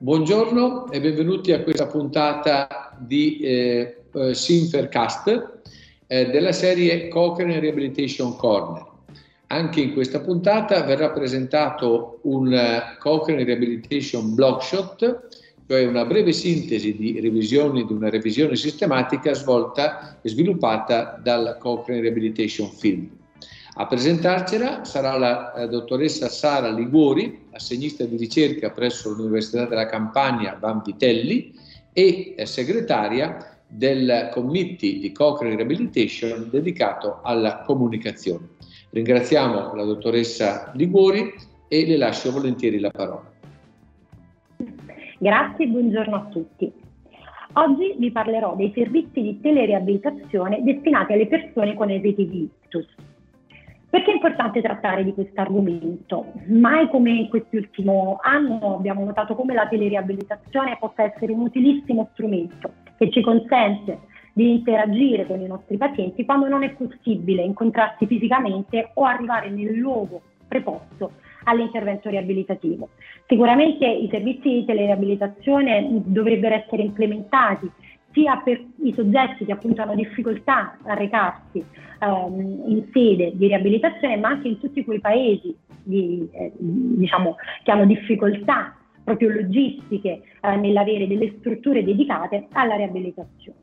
Buongiorno e benvenuti a questa puntata di eh, eh, Sinfercast eh, della serie Cochrane Rehabilitation Corner. Anche in questa puntata verrà presentato un uh, Cochrane Rehabilitation Blockshot, cioè una breve sintesi di revisioni di una revisione sistematica svolta e sviluppata dal Cochrane Rehabilitation Field. A presentarcela sarà la eh, dottoressa Sara Liguori, assegnista di ricerca presso l'Università della Campania Vanvitelli e eh, segretaria del committee di Cochrane Rehabilitation dedicato alla comunicazione. Ringraziamo la dottoressa Liguori e le lascio volentieri la parola. Grazie e buongiorno a tutti. Oggi vi parlerò dei servizi di telereabilitazione destinati alle persone con esiti di ictus. Perché è importante trattare di questo argomento? Mai come in quest'ultimo anno abbiamo notato come la teleriabilitazione possa essere un utilissimo strumento che ci consente di interagire con i nostri pazienti quando non è possibile incontrarsi fisicamente o arrivare nel luogo preposto all'intervento riabilitativo. Sicuramente i servizi di telereabilitazione dovrebbero essere implementati sia per i soggetti che appunto hanno difficoltà a recarsi ehm, in sede di riabilitazione, ma anche in tutti quei paesi di, eh, diciamo, che hanno difficoltà proprio logistiche eh, nell'avere delle strutture dedicate alla riabilitazione.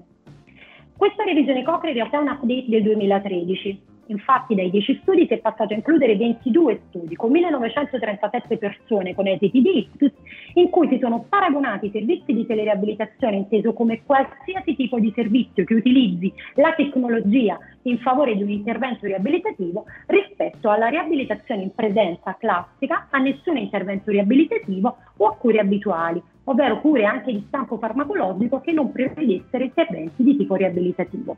Questa revisione Cochrane in realtà è un update del 2013 Infatti dai 10 studi si è passato a includere 22 studi con 1937 persone con esiti di ictus in cui si sono paragonati i servizi di telereabilitazione inteso come qualsiasi tipo di servizio che utilizzi la tecnologia in favore di un intervento riabilitativo rispetto alla riabilitazione in presenza classica, a nessun intervento riabilitativo o a cure abituali, ovvero cure anche di stampo farmacologico che non prevedessero interventi di tipo riabilitativo.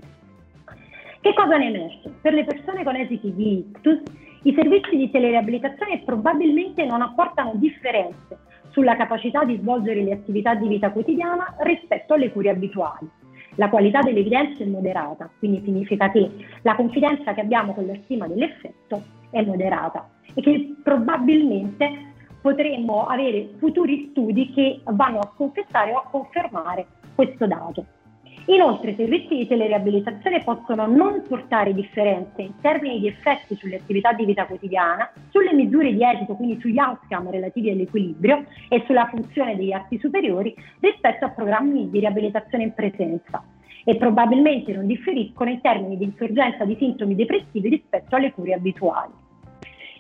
Che cosa ne è emerso? Per le persone con esiti di ictus, i servizi di telereabilitazione probabilmente non apportano differenze sulla capacità di svolgere le attività di vita quotidiana rispetto alle cure abituali. La qualità delle evidenze è moderata, quindi significa che la confidenza che abbiamo con la stima dell'effetto è moderata e che probabilmente potremmo avere futuri studi che vanno a confessare o a confermare questo dato. Inoltre i servizi di teleriabilitazione possono non portare differenze in termini di effetti sulle attività di vita quotidiana, sulle misure di esito, quindi sugli outcome relativi all'equilibrio e sulla funzione degli arti superiori rispetto a programmi di riabilitazione in presenza e probabilmente non differiscono in termini di insorgenza di sintomi depressivi rispetto alle cure abituali.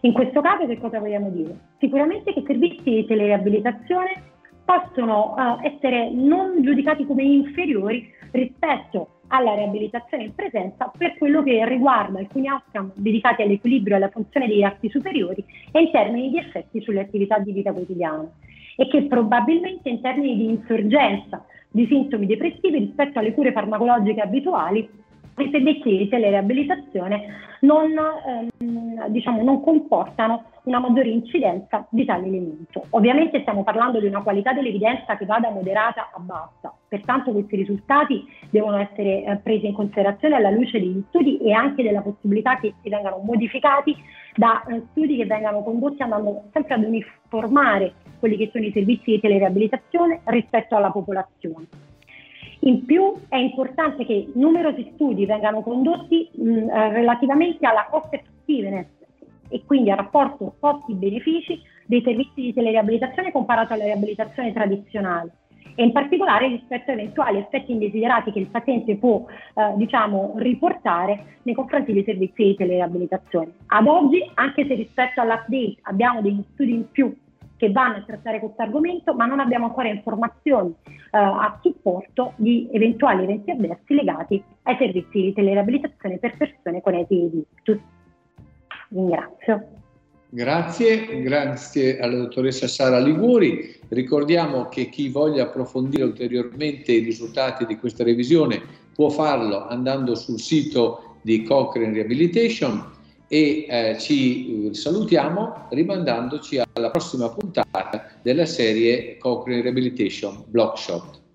In questo caso che cosa vogliamo dire? Sicuramente che i servizi di teleriabilitazione possono uh, essere non giudicati come inferiori rispetto alla riabilitazione in presenza per quello che riguarda alcuni outcome dedicati all'equilibrio e alla funzione degli arti superiori e in termini di effetti sulle attività di vita quotidiana. E che probabilmente in termini di insorgenza di sintomi depressivi rispetto alle cure farmacologiche abituali i servizi di telereabilitazione non, ehm, diciamo, non comportano una maggiore incidenza di tale elemento. Ovviamente stiamo parlando di una qualità dell'evidenza che va da moderata a bassa, pertanto questi risultati devono essere eh, presi in considerazione alla luce degli studi e anche della possibilità che si vengano modificati da eh, studi che vengano condotti andando sempre ad uniformare quelli che sono i servizi di telereabilitazione rispetto alla popolazione. In più è importante che numerosi studi vengano condotti mh, eh, relativamente alla cost effectiveness e quindi al rapporto costi-benefici dei servizi di teleriabilitazione comparato alla riabilitazione tradizionale e in particolare rispetto a eventuali effetti indesiderati che il paziente può eh, diciamo, riportare nei confronti dei servizi di teleriabilitazione. Ad oggi, anche se rispetto all'update abbiamo degli studi in più che vanno a trattare questo argomento, ma non abbiamo ancora informazioni eh, a supporto di eventuali eventi avversi legati ai servizi di telereabilitazione per persone con esiti di ictus. Ringrazio. Grazie, grazie alla dottoressa Sara Liguri. Ricordiamo che chi voglia approfondire ulteriormente i risultati di questa revisione può farlo andando sul sito di Cochrane Rehabilitation e eh, ci salutiamo rimandandoci alla prossima puntata della serie Cochrane Rehabilitation Blockshot.